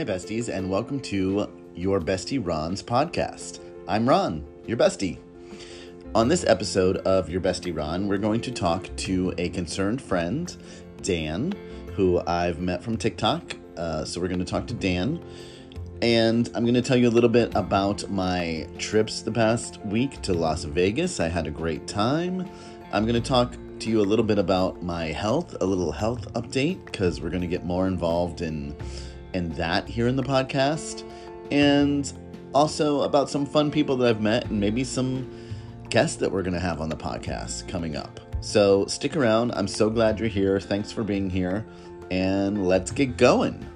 Hi, besties, and welcome to Your Bestie Ron's podcast. I'm Ron, your bestie. On this episode of Your Bestie Ron, we're going to talk to a concerned friend, Dan, who I've met from TikTok. Uh, so we're going to talk to Dan. And I'm going to tell you a little bit about my trips the past week to Las Vegas. I had a great time. I'm going to talk to you a little bit about my health, a little health update, because we're going to get more involved in in that here in the podcast, and also about some fun people that I've met and maybe some guests that we're going to have on the podcast coming up. So stick around. I'm so glad you're here. Thanks for being here, and let's get going.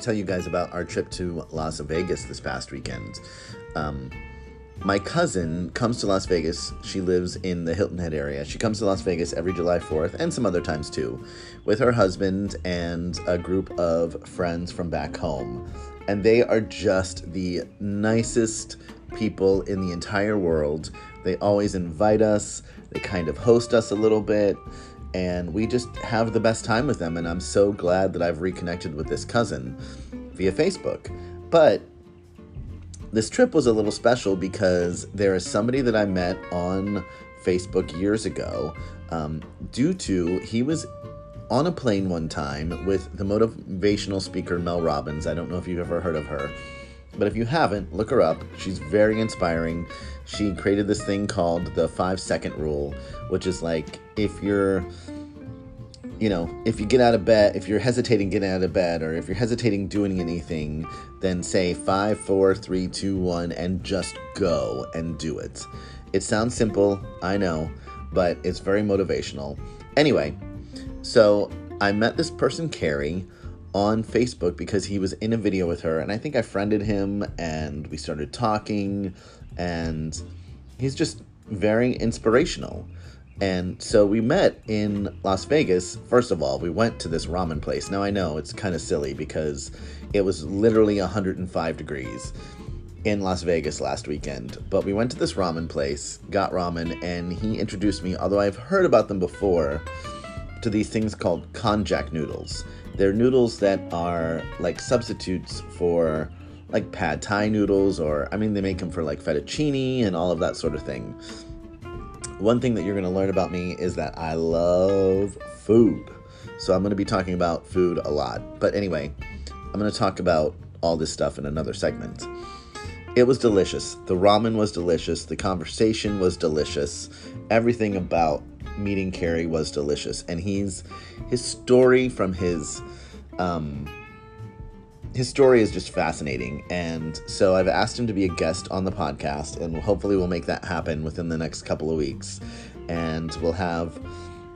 To tell you guys about our trip to Las Vegas this past weekend. Um, my cousin comes to Las Vegas. She lives in the Hilton Head area. She comes to Las Vegas every July 4th and some other times too, with her husband and a group of friends from back home. And they are just the nicest people in the entire world. They always invite us, they kind of host us a little bit, and we just have the best time with them. And I'm so glad that I've reconnected with this cousin via Facebook. But this trip was a little special because there is somebody that I met on Facebook years ago. Um, due to he was on a plane one time with the motivational speaker Mel Robbins. I don't know if you've ever heard of her, but if you haven't, look her up. She's very inspiring. She created this thing called the five second rule, which is like if you're you know, if you get out of bed, if you're hesitating getting out of bed, or if you're hesitating doing anything, then say five, four, three, two, one, and just go and do it. It sounds simple, I know, but it's very motivational. Anyway, so I met this person, Carrie, on Facebook because he was in a video with her, and I think I friended him, and we started talking, and he's just very inspirational. And so we met in Las Vegas. First of all, we went to this ramen place. Now I know it's kind of silly because it was literally 105 degrees in Las Vegas last weekend. But we went to this ramen place, got ramen, and he introduced me, although I've heard about them before, to these things called konjac noodles. They're noodles that are like substitutes for like pad thai noodles, or I mean, they make them for like fettuccine and all of that sort of thing one thing that you're going to learn about me is that I love food. So I'm going to be talking about food a lot. But anyway, I'm going to talk about all this stuff in another segment. It was delicious. The ramen was delicious. The conversation was delicious. Everything about meeting Carrie was delicious. And he's his story from his um, his story is just fascinating. And so I've asked him to be a guest on the podcast, and hopefully we'll make that happen within the next couple of weeks. And we'll have,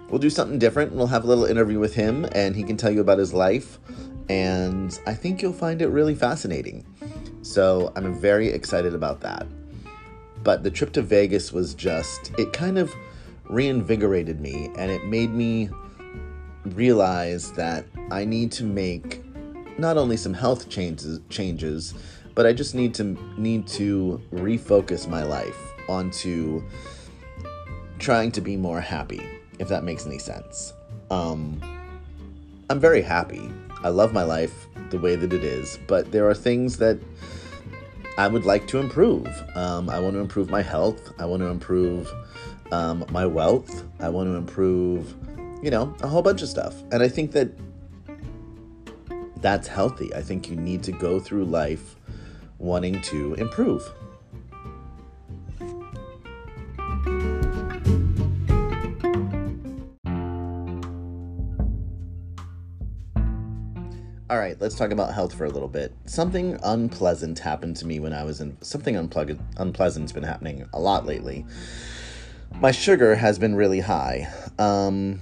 we'll do something different. And we'll have a little interview with him, and he can tell you about his life. And I think you'll find it really fascinating. So I'm very excited about that. But the trip to Vegas was just, it kind of reinvigorated me, and it made me realize that I need to make not only some health changes changes, but I just need to need to refocus my life onto trying to be more happy, if that makes any sense. Um, I'm very happy. I love my life the way that it is, but there are things that I would like to improve. Um, I want to improve my health. I want to improve um, my wealth. I want to improve, you know, a whole bunch of stuff. And I think that that's healthy. I think you need to go through life wanting to improve. All right, let's talk about health for a little bit. Something unpleasant happened to me when I was in something unpleasant unpleasant's been happening a lot lately. My sugar has been really high. Um,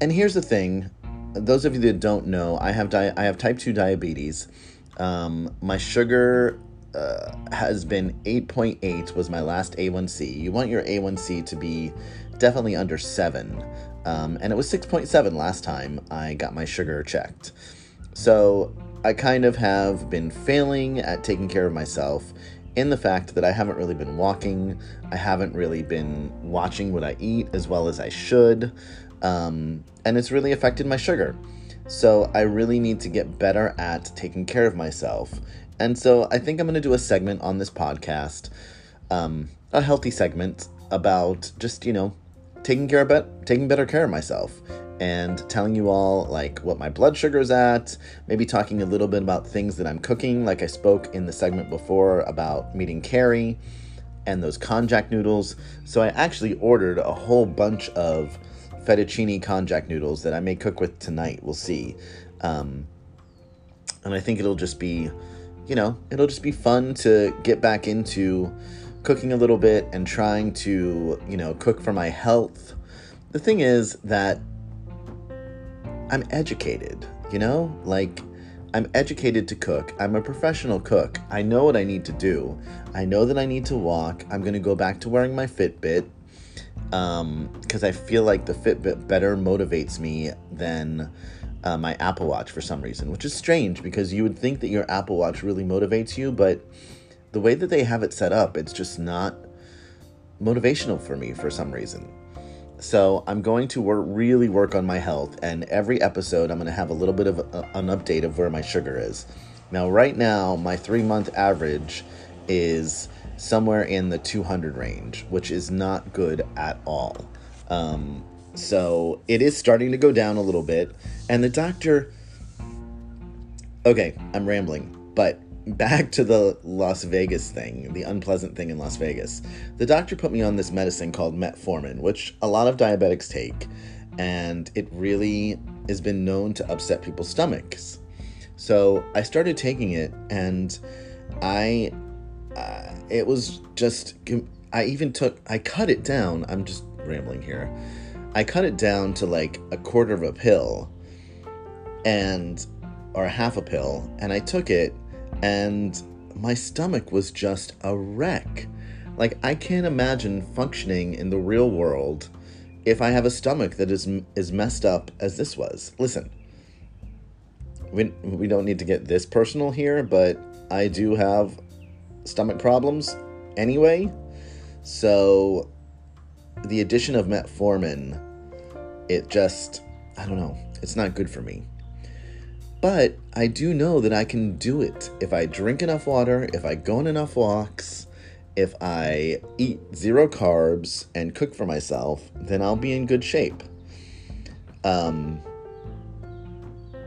and here's the thing, those of you that don't know, I have di- I have type two diabetes. Um, my sugar uh, has been 8.8 was my last A1C. You want your A1C to be definitely under 7. Um, and it was 6.7 last time I got my sugar checked. So I kind of have been failing at taking care of myself in the fact that I haven't really been walking, I haven't really been watching what I eat as well as I should, um, and it's really affected my sugar. So I really need to get better at taking care of myself. And so I think I'm going to do a segment on this podcast, um, a healthy segment about just, you know, taking care of taking better care of myself and telling you all like what my blood sugar is at, maybe talking a little bit about things that I'm cooking, like I spoke in the segment before about meeting Carrie and those konjac noodles. So I actually ordered a whole bunch of fettuccine konjac noodles that I may cook with tonight. We'll see. Um, and I think it'll just be, you know, it'll just be fun to get back into cooking a little bit and trying to, you know, cook for my health. The thing is that I'm educated, you know? Like, I'm educated to cook. I'm a professional cook. I know what I need to do. I know that I need to walk. I'm going to go back to wearing my Fitbit because um, I feel like the Fitbit better motivates me than uh, my Apple Watch for some reason, which is strange because you would think that your Apple Watch really motivates you, but the way that they have it set up, it's just not motivational for me for some reason. So I'm going to work, really work on my health, and every episode I'm going to have a little bit of a, an update of where my sugar is. Now, right now, my three month average is somewhere in the 200 range, which is not good at all. Um, so it is starting to go down a little bit, and the doctor. Okay, I'm rambling, but back to the Las Vegas thing, the unpleasant thing in Las Vegas. The doctor put me on this medicine called metformin, which a lot of diabetics take, and it really has been known to upset people's stomachs. So I started taking it, and I, uh, it was just, I even took, I cut it down. I'm just rambling here. I cut it down to like a quarter of a pill, and or half a pill, and I took it and my stomach was just a wreck. Like, I can't imagine functioning in the real world if I have a stomach that is as messed up as this was. Listen, we, we don't need to get this personal here, but I do have stomach problems anyway. So, the addition of metformin, it just, I don't know, it's not good for me. But I do know that I can do it if I drink enough water, if I go on enough walks, if I eat zero carbs and cook for myself, then I'll be in good shape. Um,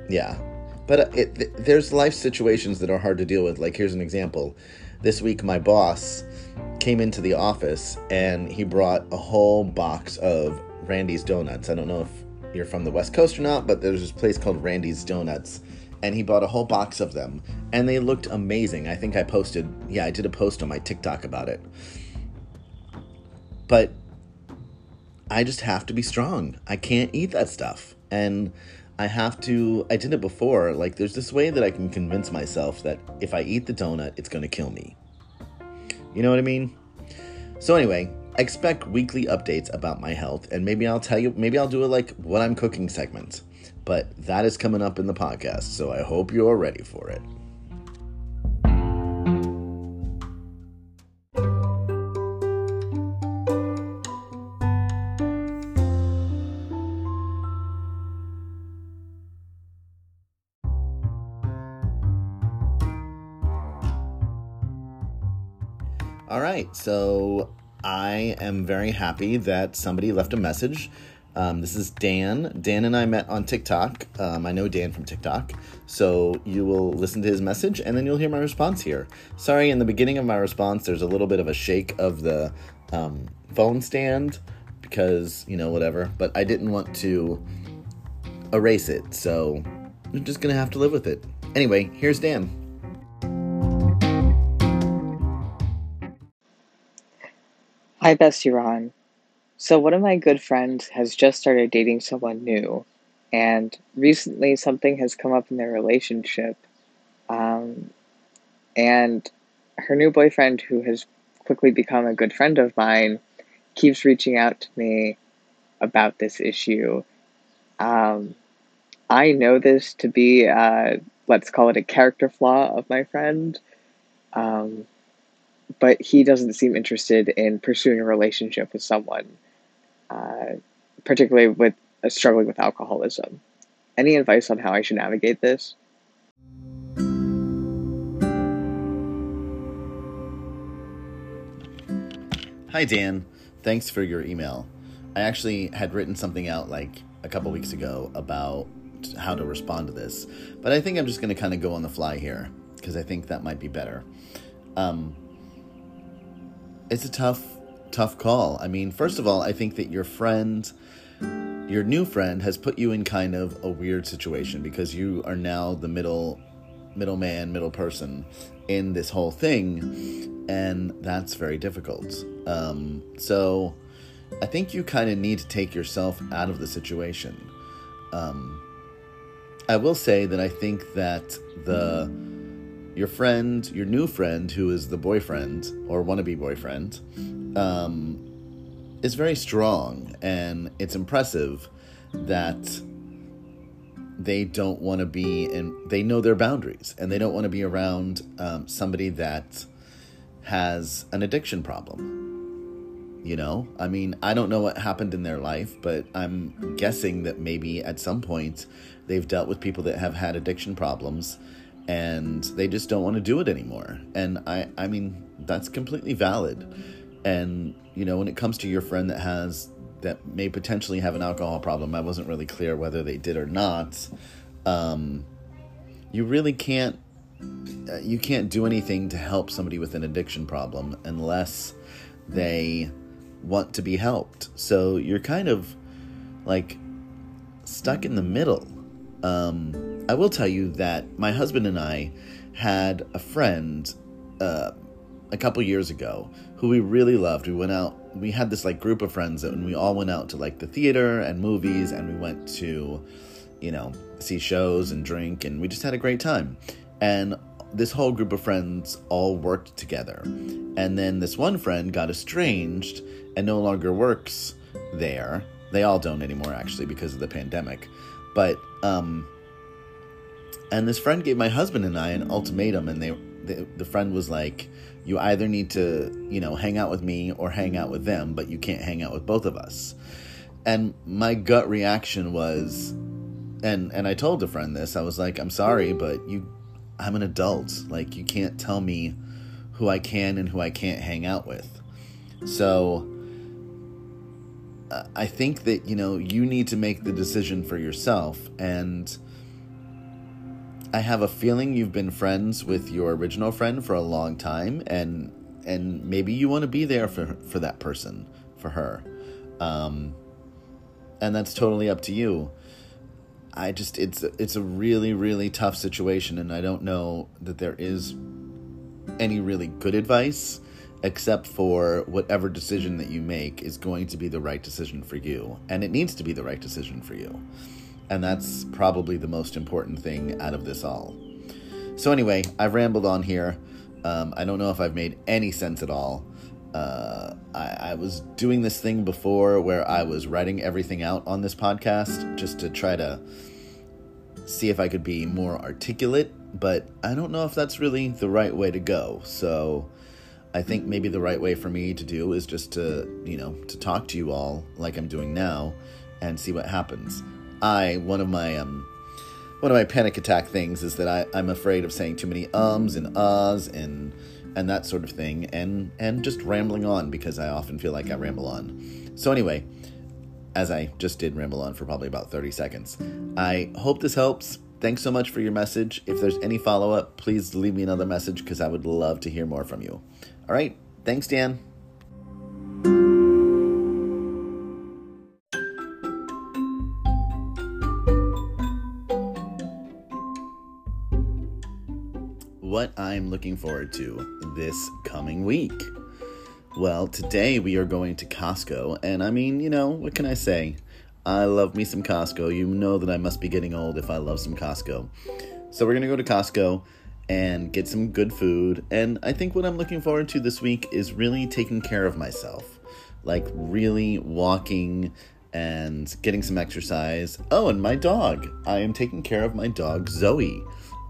yeah. But it, th- there's life situations that are hard to deal with. Like, here's an example. This week, my boss came into the office and he brought a whole box of Randy's Donuts. I don't know if you're from the West Coast or not, but there's this place called Randy's Donuts, and he bought a whole box of them, and they looked amazing. I think I posted, yeah, I did a post on my TikTok about it. But I just have to be strong. I can't eat that stuff. And I have to, I did it before. Like, there's this way that I can convince myself that if I eat the donut, it's going to kill me. You know what I mean? So, anyway, expect weekly updates about my health, and maybe I'll tell you, maybe I'll do a like what I'm cooking segment. But that is coming up in the podcast, so I hope you're ready for it. All right, so I am very happy that somebody left a message. Um, this is Dan. Dan and I met on TikTok. Um, I know Dan from TikTok. So you will listen to his message and then you'll hear my response here. Sorry, in the beginning of my response, there's a little bit of a shake of the um, phone stand because, you know, whatever. But I didn't want to erase it. So I'm just going to have to live with it. Anyway, here's Dan. Hi, Bestie Ron. So, one of my good friends has just started dating someone new, and recently something has come up in their relationship. Um, and her new boyfriend, who has quickly become a good friend of mine, keeps reaching out to me about this issue. Um, I know this to be, uh, let's call it a character flaw of my friend. Um, but he doesn't seem interested in pursuing a relationship with someone, uh, particularly with uh, struggling with alcoholism. Any advice on how I should navigate this? Hi, Dan. Thanks for your email. I actually had written something out like a couple weeks ago about how to respond to this, but I think I'm just going to kind of go on the fly here because I think that might be better. Um, it's a tough, tough call. I mean, first of all, I think that your friend, your new friend, has put you in kind of a weird situation because you are now the middle, middleman, middle person in this whole thing, and that's very difficult. Um, so I think you kind of need to take yourself out of the situation. Um, I will say that I think that the your friend, your new friend, who is the boyfriend or wannabe boyfriend, um, is very strong, and it's impressive that they don't want to be in. They know their boundaries, and they don't want to be around um, somebody that has an addiction problem you know, I mean, I don't know what happened in their life, but I'm guessing that maybe at some point they've dealt with people that have had addiction problems and they just don't want to do it anymore. And I I mean, that's completely valid. And you know, when it comes to your friend that has that may potentially have an alcohol problem, I wasn't really clear whether they did or not. Um, you really can't uh, you can't do anything to help somebody with an addiction problem unless they want to be helped. So you're kind of like stuck in the middle. Um, I will tell you that my husband and I had a friend uh, a couple years ago who we really loved. We went out, we had this like group of friends and we all went out to like the theater and movies and we went to, you know, see shows and drink and we just had a great time. And this whole group of friends all worked together. And then this one friend got estranged and no longer works there. They all don't anymore, actually, because of the pandemic. But, um, and this friend gave my husband and I an ultimatum, and they, the, the friend was like, you either need to, you know, hang out with me or hang out with them, but you can't hang out with both of us. And my gut reaction was, and and I told the friend this. I was like, I'm sorry, but you I'm an adult. Like you can't tell me who I can and who I can't hang out with. So I think that you know you need to make the decision for yourself and I have a feeling you've been friends with your original friend for a long time and and maybe you want to be there for for that person, for her. Um and that's totally up to you. I just it's it's a really really tough situation and I don't know that there is any really good advice except for whatever decision that you make is going to be the right decision for you and it needs to be the right decision for you. And that's probably the most important thing out of this all. So anyway, I've rambled on here. Um, I don't know if I've made any sense at all. Uh, I, I, was doing this thing before where I was writing everything out on this podcast just to try to see if I could be more articulate, but I don't know if that's really the right way to go. So I think maybe the right way for me to do is just to, you know, to talk to you all like I'm doing now and see what happens. I, one of my, um, one of my panic attack things is that I, I'm afraid of saying too many ums and uhs and and that sort of thing, and and just rambling on because I often feel like I ramble on. So anyway, as I just did ramble on for probably about 30 seconds. I hope this helps. Thanks so much for your message. If there's any follow up, please leave me another message because I would love to hear more from you. All right. Thanks, Dan. what I'm looking forward to this coming week. Well, today we are going to Costco, and I mean, you know, what can I say? I love me some Costco. You know that I must be getting old if I love some Costco. So we're to go to Costco and get some good food. And I think what I'm looking forward to this week is really taking care of myself. Like really walking and getting some exercise. Oh, and my dog. I am taking care of my dog Zoe.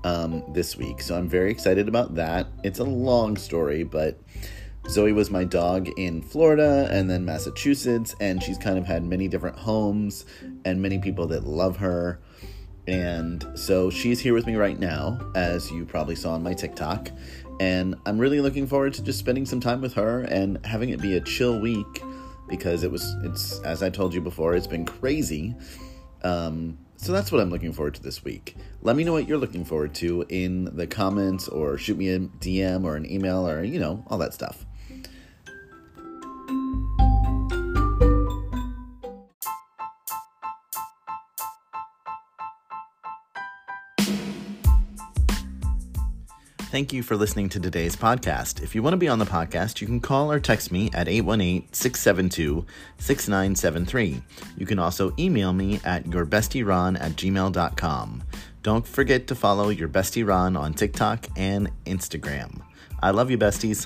um, this week. So I'm very excited about that. It's a long story, but Zoe was my dog in Florida and then Massachusetts, and she's kind of had many different homes and many people that love her. And so she's here with me right now, as you probably saw on my TikTok. And I'm really looking forward to just spending some time with her and having it be a chill week because it was, it's, as I told you before, it's been crazy. Um, so that's what I'm looking forward to this week. Let me know what you're looking forward to in the comments or shoot me a DM or an email or, you know, all that stuff. Thank you for listening to today's podcast. If you want to be on the podcast, you can call or text me at 818 672 6973. You can also email me at yourbestieron at gmail.com. Don't forget to follow your bestie Ron on TikTok and Instagram. I love you, besties.